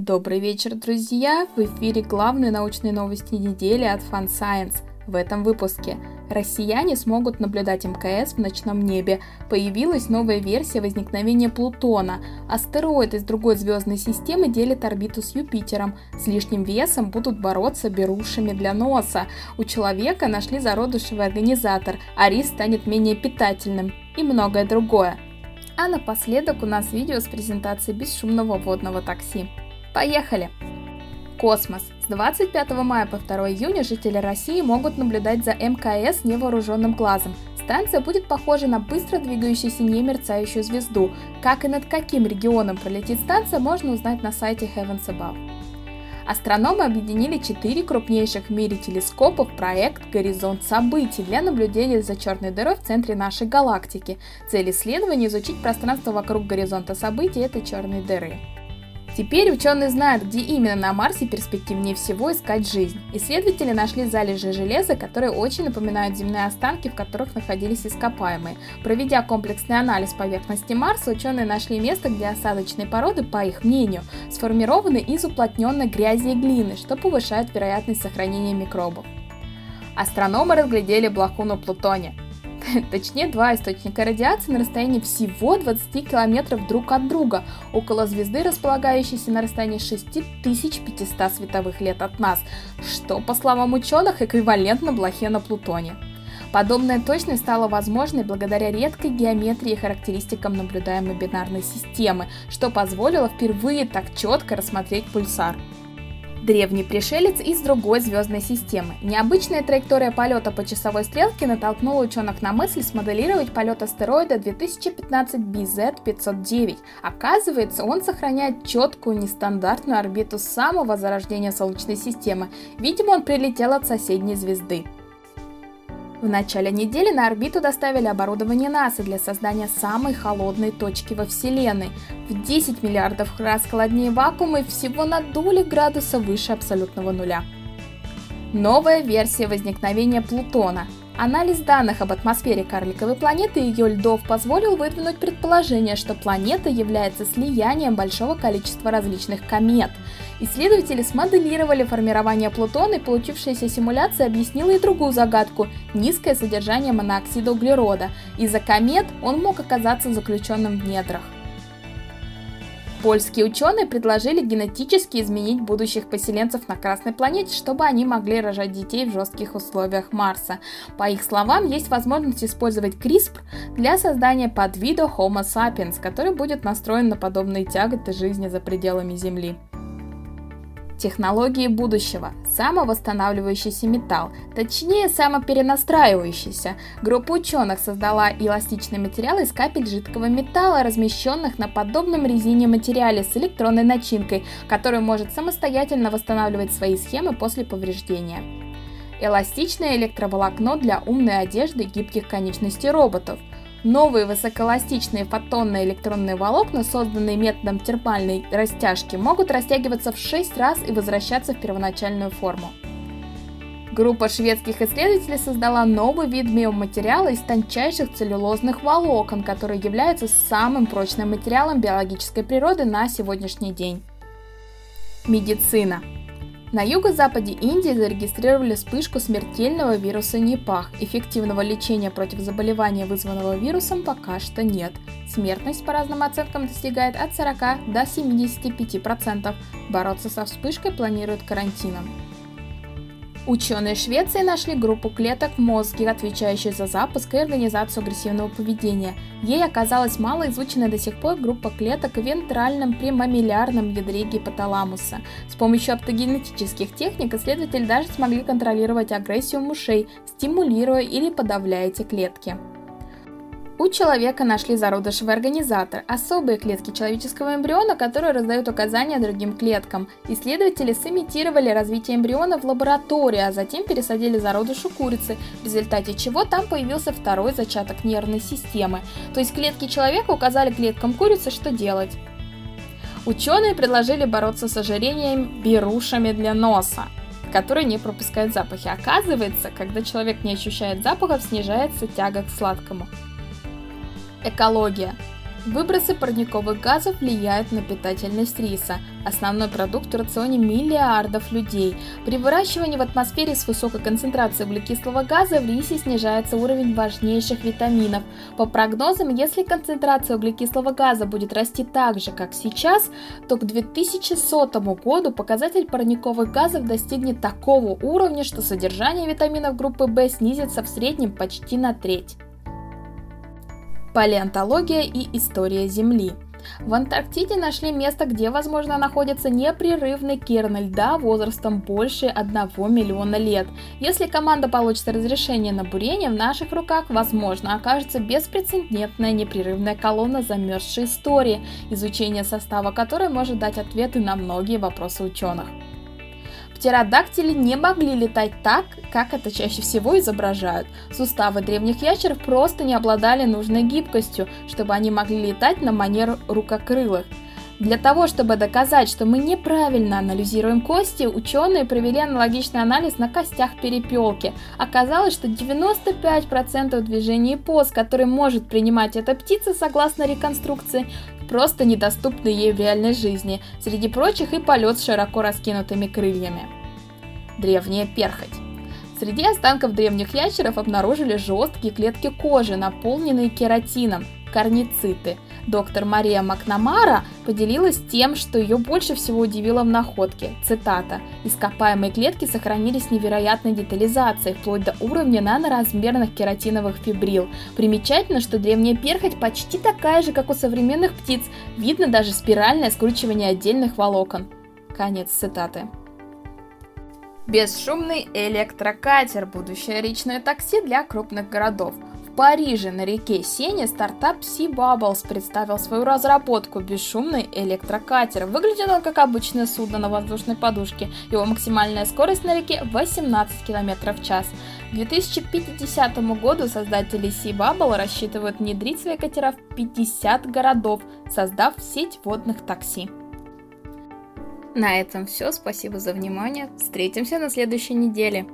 Добрый вечер, друзья! В эфире главные научные новости недели от Fun Science. В этом выпуске россияне смогут наблюдать МКС в ночном небе. Появилась новая версия возникновения Плутона. Астероид из другой звездной системы делит орбиту с Юпитером. С лишним весом будут бороться берушами для носа. У человека нашли зародышевый организатор, а рис станет менее питательным. И многое другое. А напоследок у нас видео с презентацией бесшумного водного такси. Поехали! Космос. С 25 мая по 2 июня жители России могут наблюдать за МКС невооруженным глазом. Станция будет похожа на быстро двигающуюся немерцающую звезду. Как и над каким регионом пролетит станция, можно узнать на сайте Heavens Above. Астрономы объединили четыре крупнейших в мире телескопа в проект «Горизонт событий» для наблюдения за черной дырой в центре нашей галактики. Цель исследования – изучить пространство вокруг горизонта событий этой черной дыры. Теперь ученые знают, где именно на Марсе перспективнее всего искать жизнь. Исследователи нашли залежи железа, которые очень напоминают земные останки, в которых находились ископаемые. Проведя комплексный анализ поверхности Марса, ученые нашли место, где осадочные породы, по их мнению, сформированы из уплотненной грязи и глины, что повышает вероятность сохранения микробов. Астрономы разглядели блоху на Плутоне. точнее два источника радиации на расстоянии всего 20 километров друг от друга, около звезды, располагающейся на расстоянии 6500 световых лет от нас, что, по словам ученых, эквивалентно блохе на Плутоне. Подобная точность стала возможной благодаря редкой геометрии и характеристикам наблюдаемой бинарной системы, что позволило впервые так четко рассмотреть пульсар. Древний пришелец из другой звездной системы. Необычная траектория полета по часовой стрелке натолкнула ученых на мысль смоделировать полет астероида 2015 BZ-509. Оказывается, он сохраняет четкую нестандартную орбиту с самого зарождения Солнечной системы. Видимо, он прилетел от соседней звезды. В начале недели на орбиту доставили оборудование НАСА для создания самой холодной точки во Вселенной. В 10 миллиардов раз холоднее вакуума и всего на доли градуса выше абсолютного нуля. Новая версия возникновения Плутона – Анализ данных об атмосфере карликовой планеты и ее льдов позволил выдвинуть предположение, что планета является слиянием большого количества различных комет. Исследователи смоделировали формирование Плутона, и получившаяся симуляция объяснила и другую загадку – низкое содержание моноксида углерода. Из-за комет он мог оказаться заключенным в недрах. Польские ученые предложили генетически изменить будущих поселенцев на Красной планете, чтобы они могли рожать детей в жестких условиях Марса. По их словам, есть возможность использовать CRISPR для создания подвида Homo sapiens, который будет настроен на подобные тяготы жизни за пределами Земли. Технологии будущего. Самовосстанавливающийся металл, точнее самоперенастраивающийся. Группа ученых создала эластичный материал из капель жидкого металла, размещенных на подобном резине материале с электронной начинкой, который может самостоятельно восстанавливать свои схемы после повреждения. Эластичное электроволокно для умной одежды гибких конечностей роботов – Новые высокоэластичные фотонные электронные волокна, созданные методом термальной растяжки, могут растягиваться в 6 раз и возвращаться в первоначальную форму. Группа шведских исследователей создала новый вид биоматериала из тончайших целлюлозных волокон, который является самым прочным материалом биологической природы на сегодняшний день. Медицина. На юго-западе Индии зарегистрировали вспышку смертельного вируса Непах. Эффективного лечения против заболевания, вызванного вирусом, пока что нет. Смертность по разным оценкам достигает от 40 до 75%. Бороться со вспышкой планируют карантином. Ученые Швеции нашли группу клеток в мозге, отвечающую за запуск и организацию агрессивного поведения. Ей оказалась малоизученная до сих пор группа клеток в вентральном премамиллярном ядре гипоталамуса. С помощью оптогенетических техник исследователи даже смогли контролировать агрессию мышей, стимулируя или подавляя эти клетки. У человека нашли зародышевый организатор, особые клетки человеческого эмбриона, которые раздают указания другим клеткам. Исследователи сымитировали развитие эмбриона в лаборатории, а затем пересадили зародышу курицы, в результате чего там появился второй зачаток нервной системы. То есть клетки человека указали клеткам курицы, что делать. Ученые предложили бороться с ожирением берушами для носа которые не пропускают запахи. Оказывается, когда человек не ощущает запахов, снижается тяга к сладкому. Экология. Выбросы парниковых газов влияют на питательность риса, основной продукт в рационе миллиардов людей. При выращивании в атмосфере с высокой концентрацией углекислого газа в рисе снижается уровень важнейших витаминов. По прогнозам, если концентрация углекислого газа будет расти так же, как сейчас, то к 2100 году показатель парниковых газов достигнет такого уровня, что содержание витаминов группы В снизится в среднем почти на треть. Палеонтология и история Земли. В Антарктиде нашли место, где, возможно, находится непрерывный керн льда возрастом больше 1 миллиона лет. Если команда получит разрешение на бурение, в наших руках, возможно, окажется беспрецедентная непрерывная колонна замерзшей истории, изучение состава которой может дать ответы на многие вопросы ученых. Птеродактили не могли летать так, как это чаще всего изображают. Суставы древних ящеров просто не обладали нужной гибкостью, чтобы они могли летать на манер рукокрылых. Для того, чтобы доказать, что мы неправильно анализируем кости, ученые провели аналогичный анализ на костях перепелки. Оказалось, что 95% движений поз, которые может принимать эта птица согласно реконструкции, просто недоступны ей в реальной жизни, среди прочих и полет с широко раскинутыми крыльями. Древняя перхоть. Среди останков древних ящеров обнаружили жесткие клетки кожи, наполненные кератином, корнициты. Доктор Мария Макнамара поделилась тем, что ее больше всего удивило в находке. Цитата. «Ископаемые клетки сохранились невероятной детализацией, вплоть до уровня наноразмерных кератиновых фибрил. Примечательно, что древняя перхоть почти такая же, как у современных птиц. Видно даже спиральное скручивание отдельных волокон». Конец цитаты. Бесшумный электрокатер – будущее личное такси для крупных городов – Париже на реке Сене стартап Sea Bubbles представил свою разработку бесшумный электрокатер. Выглядит он как обычное судно на воздушной подушке. Его максимальная скорость на реке 18 км в час. К 2050 году создатели Sea Bubble рассчитывают внедрить свои катера в 50 городов, создав сеть водных такси. На этом все. Спасибо за внимание. Встретимся на следующей неделе.